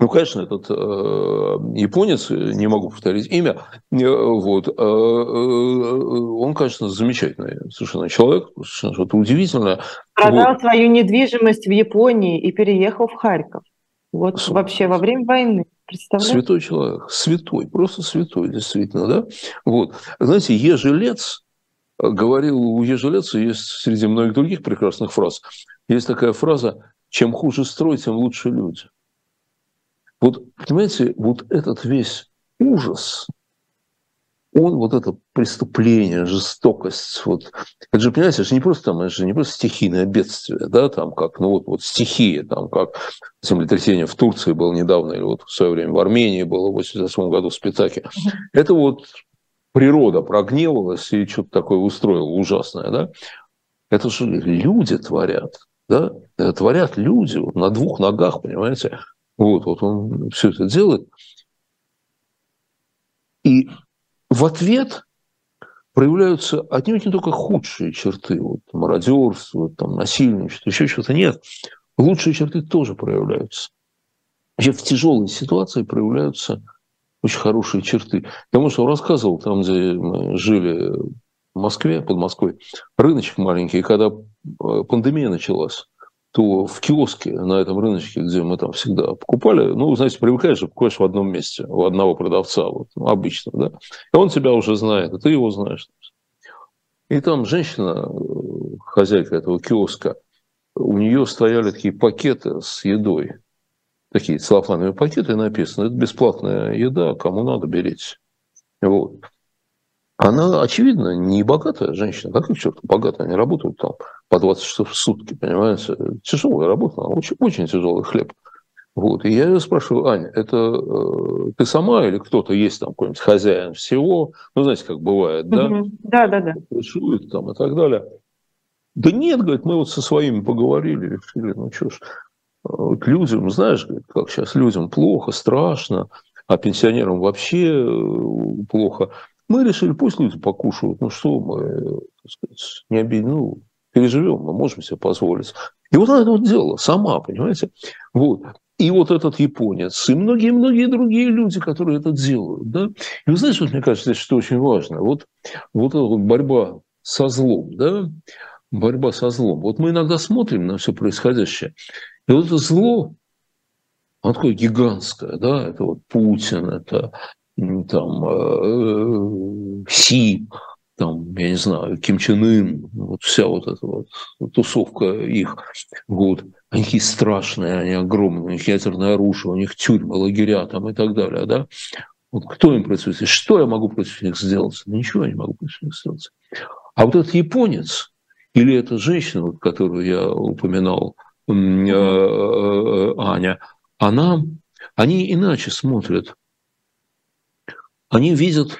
ну, конечно, этот э, японец, не могу повторить имя, э, вот, э, э, он, конечно, замечательный совершенно человек, совершенно что-то удивительное. Продал вот. свою недвижимость в Японии и переехал в Харьков. Вот Супер. вообще во время войны. Представляете? Святой человек, святой, просто святой, действительно, да? Вот. Знаете, Ежелец говорил, у Ежелеца есть среди многих других прекрасных фраз, есть такая фраза «Чем хуже строй, тем лучше люди». Вот, понимаете, вот этот весь ужас, он вот это преступление, жестокость, вот, это же, понимаете, это же не просто там, это же не просто стихийное бедствие, да, там как, ну вот, вот стихия, там как землетрясение в Турции было недавно, или вот в свое время в Армении было в 88 году в Спитаке. Это вот природа прогневалась и что-то такое устроила ужасное, да. Это же люди творят, да, это творят люди вот, на двух ногах, понимаете, вот, вот он все это делает. И в ответ проявляются отнюдь не только худшие черты, вот, мародерство, там, насильничество, еще что-то. Нет, лучшие черты тоже проявляются. Вообще в тяжелой ситуации проявляются очень хорошие черты. Потому что рассказывал, там, где мы жили в Москве, под Москвой, рыночек маленький, когда э, пандемия началась, то в киоске на этом рыночке, где мы там всегда покупали, ну, знаете, привыкаешь покупаешь в одном месте, у одного продавца, вот, ну, обычно, да, и он тебя уже знает, а ты его знаешь. И там женщина, хозяйка этого киоска, у нее стояли такие пакеты с едой, такие целлофановые пакеты, написано, это бесплатная еда, кому надо, берите. Вот. Она, очевидно, не богатая женщина. Как черт, богатая, они работают там по 20 часов в сутки, понимаете? Тяжелая работа, очень, очень тяжелый хлеб. Вот. И я ее спрашиваю, Аня, это э, ты сама или кто-то есть там какой-нибудь хозяин всего? Ну, знаете, как бывает, да? Да, да, да. Решует там и так далее. Да нет, говорит, мы вот со своими поговорили, решили, ну что ж, вот людям, знаешь, говорит, как сейчас людям плохо, страшно, а пенсионерам вообще э, плохо. Мы решили, пусть люди покушают. Ну что мы, так сказать, не обидим, ну, переживем, мы можем себе позволить. И вот она это вот делала сама, понимаете? Вот. И вот этот японец, и многие-многие другие люди, которые это делают. Да? И вы знаете, вот мне кажется, что очень важно. Вот, вот эта вот борьба со злом, да? борьба со злом. Вот мы иногда смотрим на все происходящее, и вот это зло, оно такое гигантское, да, это вот Путин, это там э, Си, там, я не знаю, Ким Чен Ын, вот вся вот эта вот тусовка их, вот, они такие страшные, они огромные, у них ядерное оружие, у них тюрьмы, лагеря там и так далее, да. Вот кто им против них? Что я могу против них сделать? Ничего я не могу против них сделать. А вот этот японец или эта женщина, которую я упоминал, э, э, Аня, она, они иначе смотрят они видят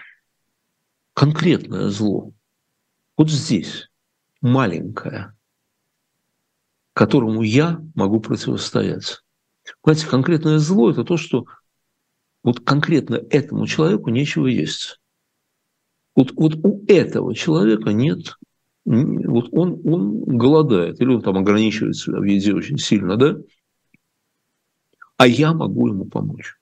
конкретное зло. Вот здесь, маленькое, которому я могу противостоять. Понимаете, конкретное зло – это то, что вот конкретно этому человеку нечего есть. Вот, вот у этого человека нет, вот он, он голодает, или он там ограничивает себя в еде очень сильно, да? А я могу ему помочь.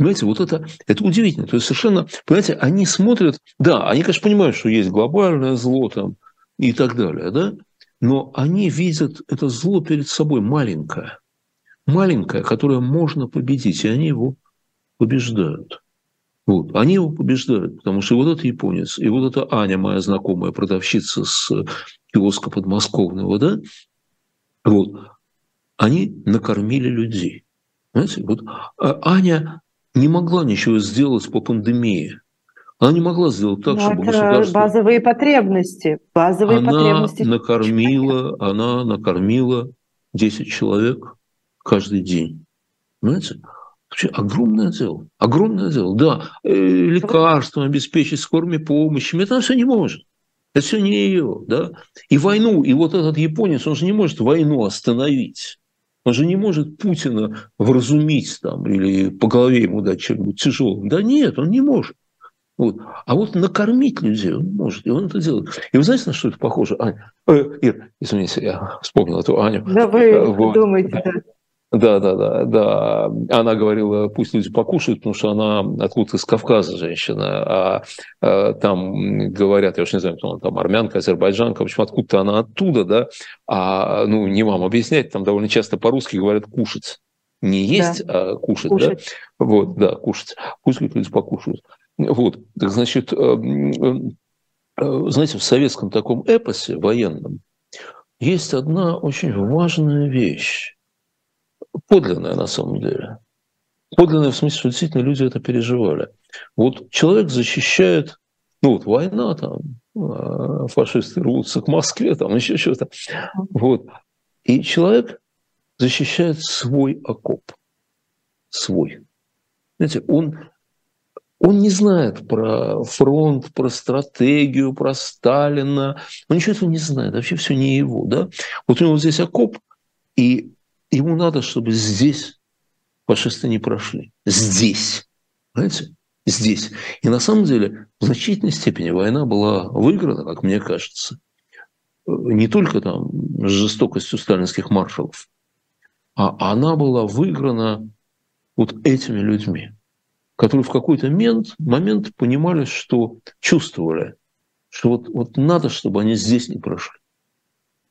Понимаете, вот это, это удивительно. То есть совершенно, понимаете, они смотрят, да, они, конечно, понимают, что есть глобальное зло там и так далее, да, но они видят это зло перед собой маленькое, маленькое, которое можно победить, и они его побеждают. Вот. Они его побеждают, потому что вот этот японец, и вот эта Аня, моя знакомая продавщица с киоска подмосковного, да, вот, они накормили людей. Знаете, вот а Аня не могла ничего сделать по пандемии. Она не могла сделать так, Но чтобы это государство... базовые потребности. Базовые она потребности. накормила, она накормила 10 человек каждый день. Понимаете? Вообще огромное дело. Огромное дело. Да, э, лекарством обеспечить, скорыми помощью. Это все не может. Это все не ее. Да? И войну, и вот этот японец, он же не может войну остановить. Он же не может Путина вразумить там, или по голове ему дать чем-нибудь тяжелым. Да нет, он не может. Вот. А вот накормить людей он может, и он это делает. И вы знаете, на что это похоже? Аня, э, Ир, извините, я вспомнил эту Аню. Да вы э, вот. думаете, да. Да, да, да, да. Она говорила, пусть люди покушают, потому что она откуда-то из Кавказа женщина, а, а там говорят, я уж не знаю, кто она там, армянка, азербайджанка, в общем, откуда-то она оттуда, да, а, ну, не вам объяснять, там довольно часто по-русски говорят «кушать». Не есть, да. а кушать, кушать, да? Вот, да, кушать. Пусть люди покушают. Вот, так значит, э, э, знаете, в советском таком эпосе военном есть одна очень важная вещь подлинное на самом деле. Подлинное в смысле, что действительно люди это переживали. Вот человек защищает, ну вот война там, а, фашисты рвутся к Москве, там еще что-то. Вот. И человек защищает свой окоп. Свой. Знаете, он, он не знает про фронт, про стратегию, про Сталина. Он ничего этого не знает. Вообще все не его. Да? Вот у него здесь окоп, и Ему надо, чтобы здесь фашисты не прошли. Здесь. Понимаете? Здесь. И на самом деле в значительной степени война была выиграна, как мне кажется, не только там жестокостью сталинских маршалов, а она была выиграна вот этими людьми, которые в какой-то момент, момент понимали, что чувствовали, что вот, вот надо, чтобы они здесь не прошли.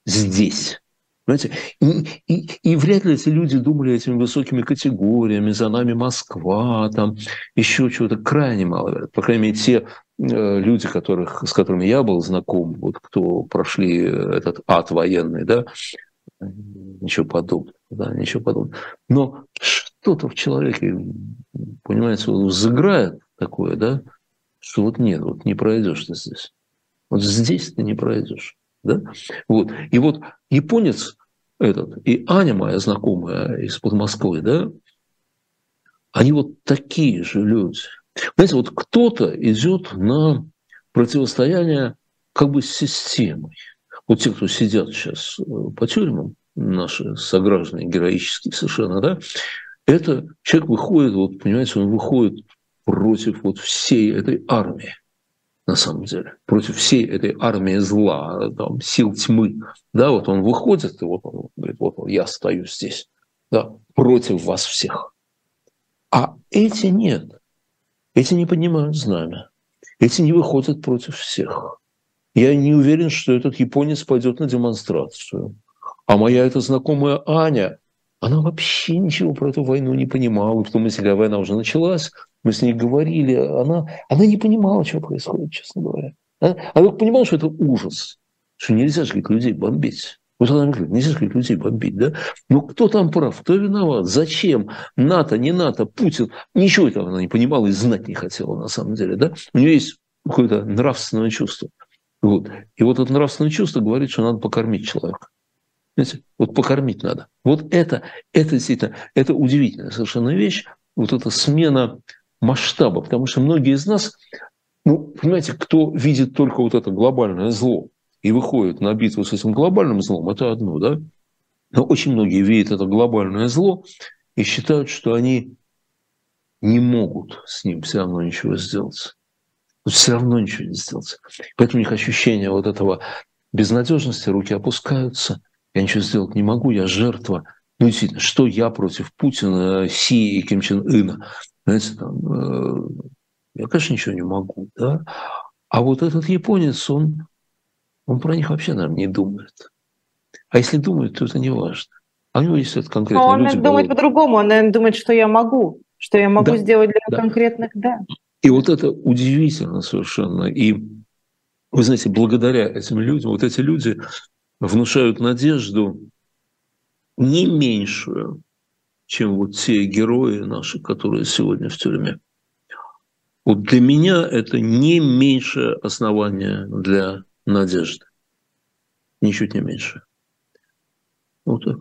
Здесь. Понимаете? И, и, и вряд ли эти люди думали этими высокими категориями, за нами Москва, там еще чего-то крайне мало. По крайней мере, те э, люди, которых, с которыми я был знаком, вот кто прошли этот ад военный, да, ничего подобного, да, ничего подобного. Но что-то в человеке, понимаете, вот заграет такое, да, что вот нет, вот не пройдешь ты здесь. Вот здесь ты не пройдешь. Да? Вот. И вот японец этот, и Аня моя знакомая из Подмосковья, да, они вот такие же люди. Знаете, вот кто-то идет на противостояние как бы с системой. Вот те, кто сидят сейчас э, по тюрьмам, наши сограждане героические совершенно, да, это человек выходит, вот понимаете, он выходит против вот всей этой армии на самом деле, против всей этой армии зла, там, сил тьмы. Да, вот он выходит, и вот он говорит, вот я стою здесь, да, против вас всех. А эти нет. Эти не поднимают знамя. Эти не выходят против всех. Я не уверен, что этот японец пойдет на демонстрацию. А моя эта знакомая Аня, она вообще ничего про эту войну не понимала. Том, если война уже началась, мы с ней говорили, она, она не понимала, что происходит, честно говоря. Она, она понимала, что это ужас, что нельзя же людей бомбить. Вот она говорит, нельзя же людей бомбить, да? Но кто там прав, кто виноват, зачем, НАТО, не НАТО, Путин, ничего этого она не понимала и знать не хотела на самом деле, да? У нее есть какое-то нравственное чувство. Вот. И вот это нравственное чувство говорит, что надо покормить человека. Знаете, вот покормить надо. Вот это, это действительно, это удивительная совершенно вещь. Вот эта смена масштаба, потому что многие из нас, ну, понимаете, кто видит только вот это глобальное зло и выходит на битву с этим глобальным злом, это одно, да? Но очень многие видят это глобальное зло и считают, что они не могут с ним все равно ничего сделать. Вот все равно ничего не сделать. Поэтому у них ощущение вот этого безнадежности, руки опускаются, я ничего сделать не могу, я жертва. Ну, действительно, что я против Путина, Си и Ким Чен Ына? Знаете, там, э, я, конечно, ничего не могу, да. А вот этот японец, он, он про них вообще, наверное, не думает. А если думает, то это не важно. А у него есть это конкретно. Но он люди думает по-другому. Он, наверное, думает, что я могу. Что я могу да, сделать для да. конкретных, да. И вот это удивительно совершенно. И вы знаете, благодаря этим людям, вот эти люди внушают надежду не меньшую, чем вот те герои наши, которые сегодня в тюрьме. Вот для меня это не меньшее основание для надежды. Ничуть не меньше. Вот так.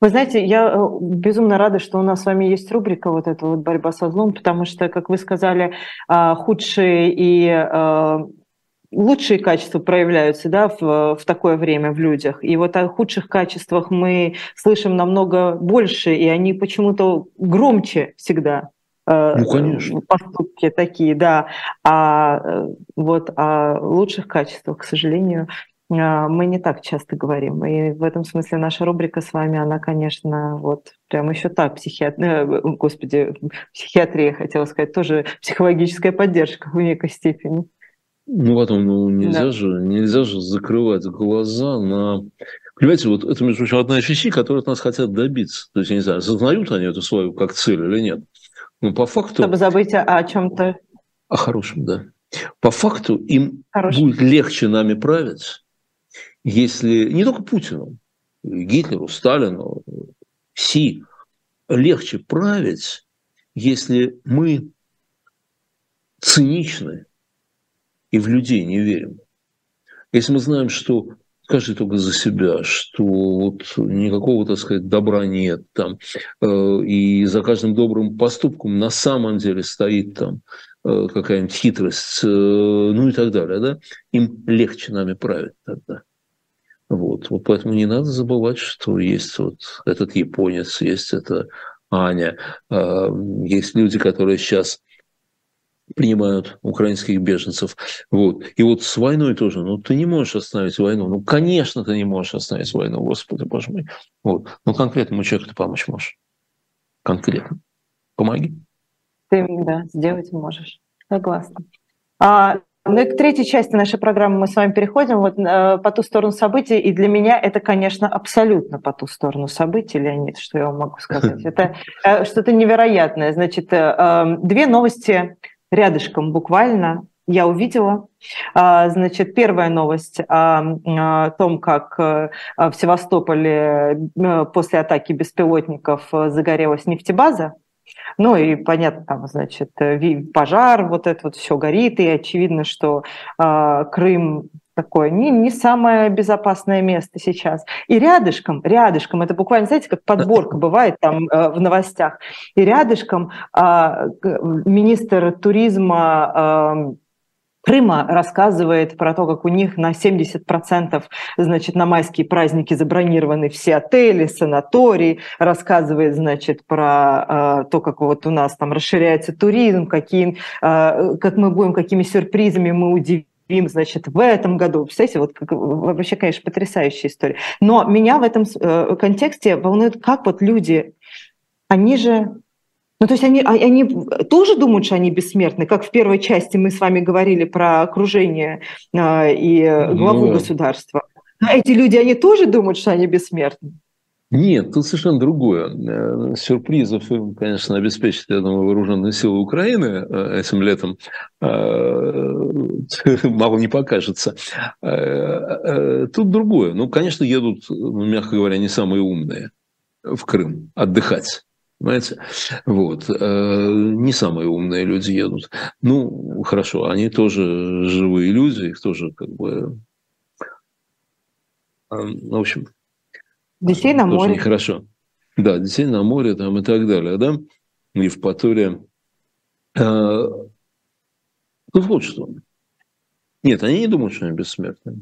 Вы знаете, я э, безумно рада, что у нас с вами есть рубрика вот эта вот борьба со злом, потому что, как вы сказали, а, худшие и а, лучшие качества проявляются да, в, в такое время в людях. И вот о худших качествах мы слышим намного больше, и они почему-то громче всегда. Э, ну, конечно. Поступки такие, да. А э, вот о лучших качествах, к сожалению, а, мы не так часто говорим. И в этом смысле наша рубрика с вами, она, конечно, вот прям еще так, психиат... Э, господи, психиатрия, хотела сказать, тоже психологическая поддержка в некой степени. Ну, потом, ну, нельзя, да. же, нельзя же закрывать глаза на... Понимаете, вот это, между прочим, одна из вещей, которые от нас хотят добиться. То есть, я не знаю, осознают они эту свою как цель или нет. Ну, по факту... Чтобы забыть о чем-то. О хорошем, да. По факту им Хороший. будет легче нами править, если не только Путину, Гитлеру, Сталину, Си, легче править, если мы циничны и в людей не верим. Если мы знаем, что каждый только за себя, что вот никакого, так сказать, добра нет там, э, и за каждым добрым поступком на самом деле стоит там э, какая-нибудь хитрость, э, ну и так далее, да, им легче нами править тогда. Вот. вот поэтому не надо забывать, что есть вот этот японец, есть эта Аня, есть люди, которые сейчас принимают украинских беженцев. Вот. И вот с войной тоже. Ну, ты не можешь остановить войну. Ну, конечно, ты не можешь остановить войну, Господи, Боже мой. Вот. Но конкретному человеку ты помочь можешь. Конкретно. Помоги. Ты, да, сделать можешь. Согласна. А, ну и к третьей части нашей программы мы с вами переходим вот э, по ту сторону событий, и для меня это, конечно, абсолютно по ту сторону событий, Леонид, что я вам могу сказать. Это э, что-то невероятное. Значит, э, две новости рядышком буквально я увидела. А, значит, первая новость о том, как э, в Севастополе э, после атаки беспилотников загорелась нефтебаза. Ну и понятно, там, значит, э, пожар, вот это вот все горит, и очевидно, что э, Крым такое не, не самое безопасное место сейчас. И рядышком, рядышком, это буквально, знаете, как подборка бывает там э, в новостях, и рядышком э, министр туризма э, Крыма рассказывает про то, как у них на 70% значит, на майские праздники забронированы все отели, санатории, рассказывает значит, про э, то, как вот у нас там расширяется туризм, какие, э, как мы будем, какими сюрпризами мы удивим значит, в этом году. Представляете, вот как, вообще, конечно, потрясающая история. Но меня в этом э, контексте волнует, как вот люди, они же ну, то есть они, а, они тоже думают, что они бессмертны, как в первой части мы с вами говорили про окружение э, и главу ну, государства. А эти люди, они тоже думают, что они бессмертны? Нет, тут совершенно другое. Э, сюрпризов им, конечно, обеспечит, я думаю, вооруженные силы Украины э, этим летом э, мало не покажется. Тут другое. Ну, конечно, едут, ну, мягко говоря, не самые умные в Крым отдыхать. Понимаете? Вот. Э, не самые умные люди едут. Ну, хорошо, они тоже живые люди, их тоже как бы... Э, в общем... Детей на море. Хорошо. Да, детей на море там и так далее, да? Евпатория. Э, тут вот что. Нет, они не думают, что они бессмертные.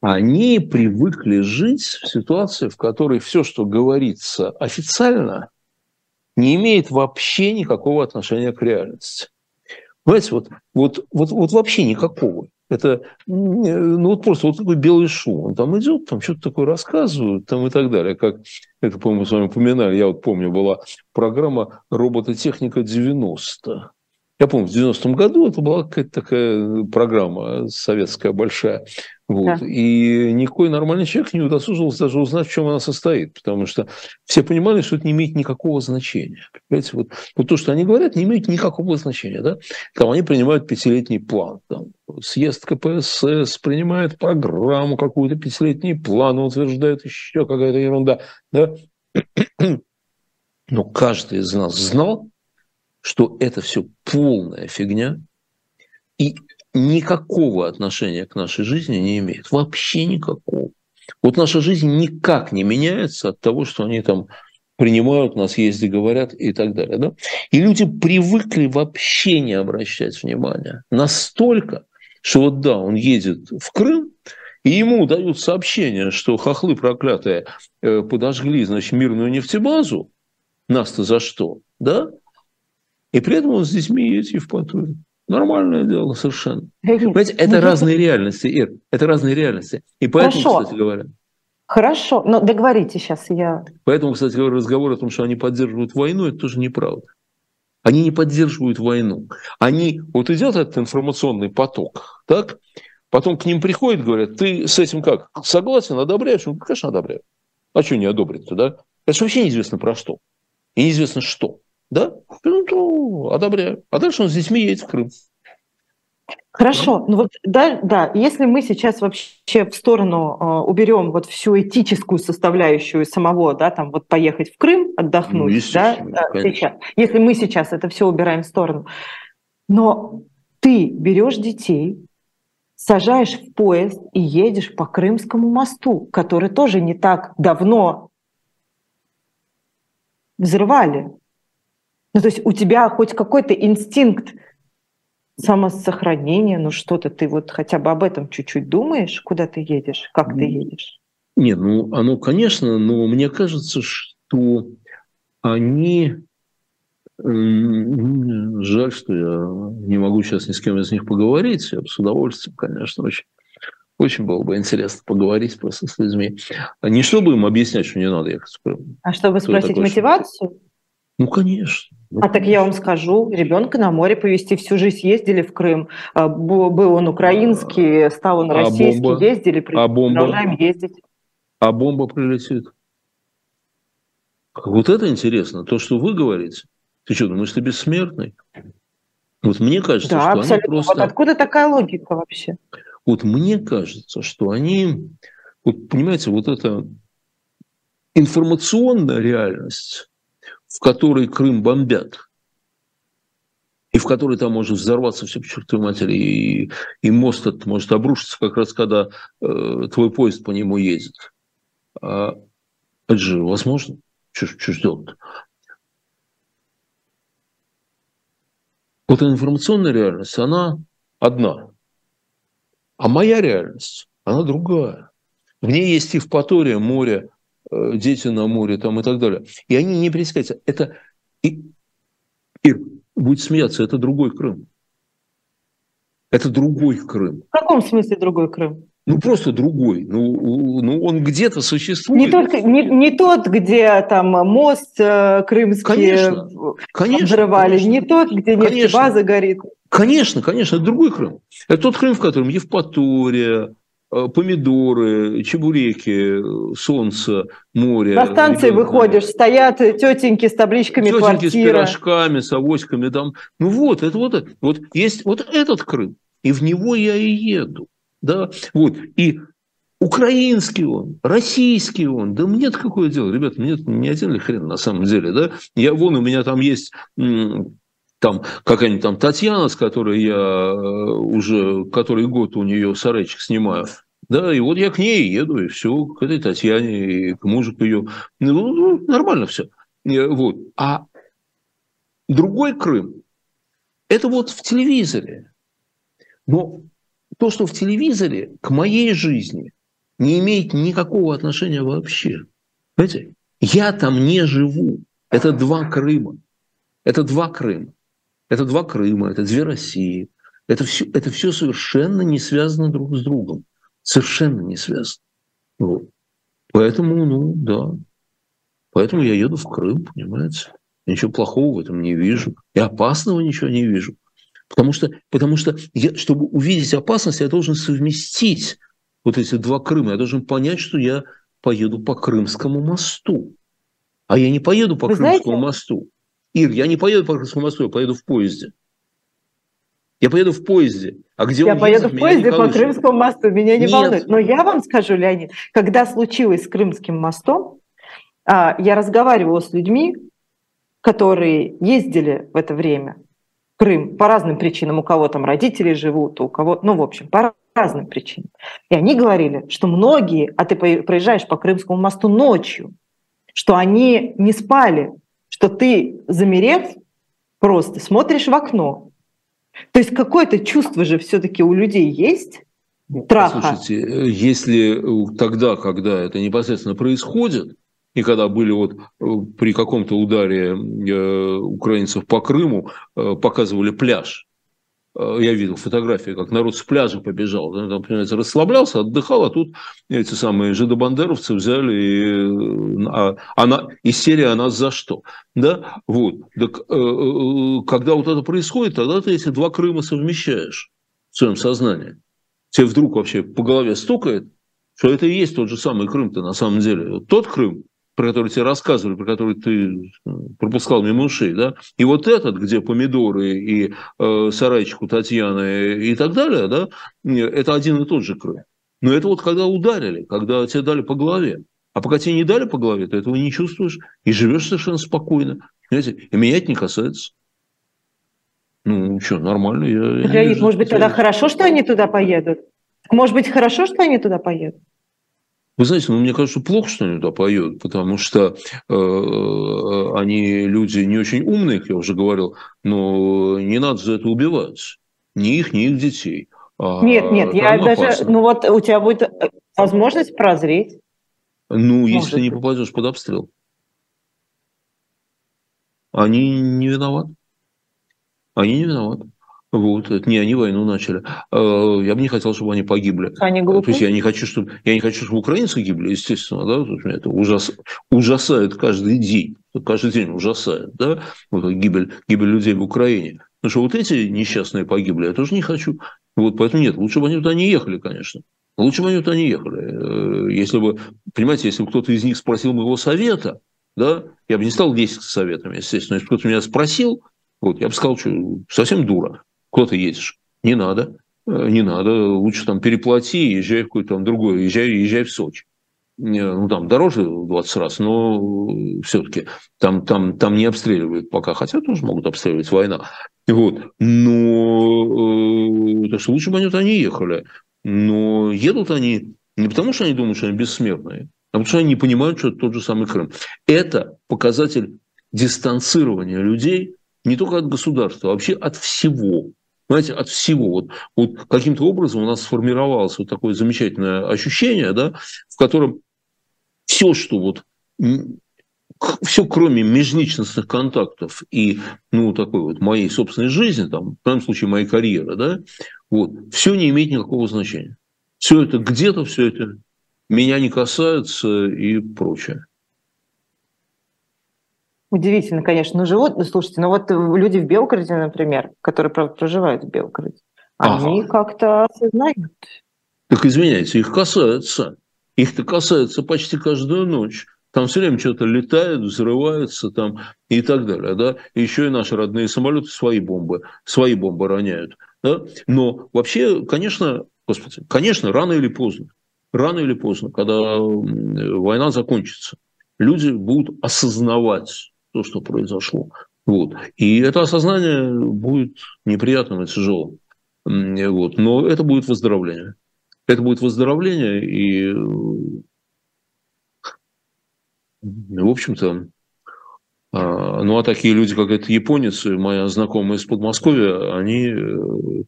Они привыкли жить в ситуации, в которой все, что говорится официально – не имеет вообще никакого отношения к реальности. Понимаете, вот, вот, вот, вот вообще никакого. Это ну, вот просто вот такой белый шум. Он там идет, там что-то такое рассказывают там и так далее. Как это, по-моему, с вами упоминали, я вот помню, была программа «Робототехника 90». Я помню, в 90-м году это была какая-то такая программа советская большая. Вот. Да. И никакой нормальный человек не удосужился даже узнать, в чем она состоит, потому что все понимали, что это не имеет никакого значения. Понимаете? Вот, вот то, что они говорят, не имеет никакого значения. Да? Там они принимают пятилетний план. Там, съезд КПСС принимает программу какую-то, пятилетний план, утверждает еще какая-то ерунда. Да? Но каждый из нас знал, что это все полная фигня, и никакого отношения к нашей жизни не имеет. Вообще никакого. Вот наша жизнь никак не меняется от того, что они там принимают нас, ездят, говорят и так далее. Да? И люди привыкли вообще не обращать внимания. Настолько, что вот да, он едет в Крым, и ему дают сообщение, что хохлы проклятые э, подожгли, значит, мирную нефтебазу, нас-то за что, да? И при этом он с детьми едет в Евпаторию. Нормальное дело совершенно. Понимаете, это разные реальности, Ир, это разные реальности. И поэтому, Хорошо. кстати говоря... Хорошо, но договорите сейчас, я... Поэтому, кстати говоря, разговор о том, что они поддерживают войну, это тоже неправда. Они не поддерживают войну. Они, вот идет этот информационный поток, так? Потом к ним приходят, говорят, ты с этим как, согласен, одобряешь? Ну, конечно, одобряю. А что не одобрить-то, да? Это же вообще неизвестно про что. И неизвестно что да, ну, то одобряю. А дальше он с детьми едет в Крым. Хорошо, ну вот да, да, если мы сейчас вообще в сторону э, уберем вот всю этическую составляющую самого, да, там вот поехать в Крым отдохнуть, ну, да, сейчас, если мы сейчас это все убираем в сторону, но ты берешь детей, сажаешь в поезд и едешь по Крымскому мосту, который тоже не так давно взрывали. Ну, то есть у тебя хоть какой-то инстинкт самосохранения, ну что-то ты вот хотя бы об этом чуть-чуть думаешь, куда ты едешь, как ты едешь? Нет, ну оно, конечно, но мне кажется, что они... Жаль, что я не могу сейчас ни с кем из них поговорить. Я бы с удовольствием, конечно, очень очень было бы интересно поговорить просто с людьми. Не чтобы им объяснять, что не надо ехать в Крым. А чтобы спросить мотивацию? Ну, конечно. Ну, а так я вам скажу, ребенка на море повезти всю жизнь ездили в Крым. А, был он украинский, стал он а российский, бомба? ездили, а бомба? продолжаем ездить. А бомба прилетит? Вот это интересно, то, что вы говорите. Ты что, думаешь, ты бессмертный? Вот мне кажется, да, что абсолютно. они просто... Вот откуда такая логика вообще? Вот мне кажется, что они... Вот понимаете, вот эта информационная реальность, в которой Крым бомбят, и в которой там может взорваться все к чертовой матери, и, и мост этот может обрушиться как раз, когда э, твой поезд по нему едет. А, это же возможно. Что, делать Вот информационная реальность, она одна. А моя реальность, она другая. В ней есть Евпатория, море, дети на море там и так далее. И они не пересекаются. Это, и, и будет смеяться, это другой Крым. Это другой Крым. В каком смысле другой Крым? Ну, просто другой. Ну, ну он где-то существует. Не, только, не, не тот, где там мост э, крымский конечно, конечно, взрывали, конечно, не тот, где нефтебаза горит. Конечно, конечно, это другой Крым. Это тот Крым, в котором Евпатория, Э, помидоры, чебуреки, солнце, море. На станции ребенка. выходишь, стоят тетеньки с табличками тетеньки квартира. с пирожками, с авоськами. Там. Ну вот, это вот, вот есть вот этот Крым, и в него я и еду. Да? Вот. И украинский он, российский он, да мне-то какое дело, ребята, мне не один ли хрен на самом деле, да? Я, вон у меня там есть там какая-нибудь там Татьяна, с которой я э, уже который год у нее сарайчик снимаю, да, и вот я к ней еду, и все, к этой Татьяне, и к мужу к ее. Ну, ну, нормально все. Вот. А другой Крым – это вот в телевизоре. Но то, что в телевизоре, к моей жизни не имеет никакого отношения вообще. Понимаете? Я там не живу. Это два Крыма. Это два Крыма. Это два Крыма, это две России. Это все, это все совершенно не связано друг с другом. Совершенно не связано. Вот. Поэтому, ну, да. Поэтому я еду в Крым, понимаете? Ничего плохого в этом не вижу. И опасного ничего не вижу. Потому что, потому что я, чтобы увидеть опасность, я должен совместить вот эти два Крыма, я должен понять, что я поеду по Крымскому мосту. А я не поеду по Вы Крымскому знаете? мосту. Ир, я не поеду по Крымскому мосту, я поеду в поезде. Я поеду в поезде. А где я он поеду ездит, в поезде по Крымскому мосту, меня не Нет. волнует. Но я вам скажу, Леонид, когда случилось с Крымским мостом, а, я разговаривала с людьми, которые ездили в это время в Крым по разным причинам. У кого там родители живут, у кого... Ну, в общем, по разным причинам. И они говорили, что многие, а ты проезжаешь по Крымскому мосту ночью, что они не спали, что ты, замерев, просто смотришь в окно. То есть какое-то чувство же все-таки у людей есть, ну, страха. Слушайте, если тогда, когда это непосредственно происходит, и когда были вот э, при каком-то ударе э, украинцев по Крыму, э, показывали пляж, я видел фотографии, как народ с пляжа побежал, там, понимаете, расслаблялся, отдыхал, а тут эти самые жидобандеровцы взяли, и, а, она, и серия «А нас за что?». Да? Вот. Так, э, э, когда вот это происходит, тогда ты эти два Крыма совмещаешь в своем сознании. Тебе вдруг вообще по голове стукает, что это и есть тот же самый Крым-то на самом деле. Тот Крым, про который тебе рассказывали, про который ты э, пропускал мимо ушей, да, и вот этот, где помидоры и э, сарайчик у Татьяны и так далее, да, это один и тот же Крым. Но это вот когда ударили, когда тебе дали по голове. А пока тебе не дали по голове, ты этого не чувствуешь и живешь совершенно спокойно. Понимаете? И меня это не касается. Ну, что, нормально. Я, Леонид, может быть, тогда хорошо, что они туда поедут? Может быть, хорошо, что они туда поедут? Вы знаете, ну, мне кажется, плохо, что они туда поют, потому что э, э, они люди не очень умные, как я уже говорил, но не надо за это убивать. Ни их, ни их детей. А нет, нет, я опасно. даже... Ну вот у тебя будет э, возможность прозреть. Ну, Может если ты не попадешь под обстрел. Они не виноваты. Они не виноваты. Вот, это не они войну начали. А, я бы не хотел, чтобы они погибли. Они глупые? То есть я не хочу, чтобы, я не хочу, чтобы украинцы гибли, естественно, да, меня это ужас, ужасает каждый день, каждый день ужасает, да, вот, гибель, гибель людей в Украине. Потому что вот эти несчастные погибли, я тоже не хочу. Вот, поэтому нет, лучше бы они туда не ехали, конечно. Лучше бы они туда не ехали. Э, если бы, понимаете, если бы кто-то из них спросил моего совета, да, я бы не стал 10 советами, естественно. Если кто-то меня спросил, вот, я бы сказал, что совсем дура. Куда ты едешь? Не надо. Э, не надо. Лучше там переплати и езжай в какой-то там другой. Езжай, езжай в Сочи. Ну, там дороже 20 раз, но все-таки там, там, там не обстреливают пока, хотя тоже могут обстреливать война. Вот. Но э, что лучше бы они туда не ехали. Но едут они не потому, что они думают, что они бессмертные, а потому что они не понимают, что это тот же самый Крым. Это показатель дистанцирования людей не только от государства, а вообще от всего. Знаете, от всего. Вот, вот каким-то образом у нас сформировалось вот такое замечательное ощущение, да, в котором все, что вот все, кроме межличностных контактов и, ну, такой вот моей собственной жизни, там, в данном случае моей карьеры, да, вот, все не имеет никакого значения. Все это где-то, все это меня не касается и прочее. Удивительно, конечно. Ну, живут, слушайте, ну вот люди в Белгороде, например, которые, правда, проживают в Белгороде, они ага. как-то осознают. Так извиняйте, их касается. Их-то касается почти каждую ночь. Там все время что-то летает, взрывается там и так далее. Да? Еще и наши родные самолеты свои бомбы, свои бомбы роняют. Да? Но вообще, конечно, господи, конечно, рано или поздно, рано или поздно, когда война закончится, люди будут осознавать то, что произошло. Вот. И это осознание будет неприятным и тяжелым. Вот. Но это будет выздоровление. Это будет выздоровление, и, в общем-то, а, ну а такие люди, как этот японец, моя знакомая из Подмосковья, они э,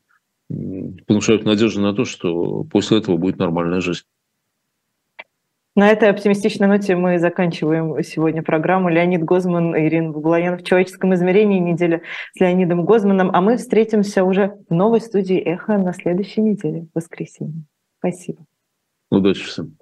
внушают надежду на то, что после этого будет нормальная жизнь. На этой оптимистичной ноте мы заканчиваем сегодня программу. Леонид Гозман, Ирина Баблоян в человеческом измерении неделя с Леонидом Гозманом. А мы встретимся уже в новой студии «Эхо» на следующей неделе, в воскресенье. Спасибо. Удачи всем.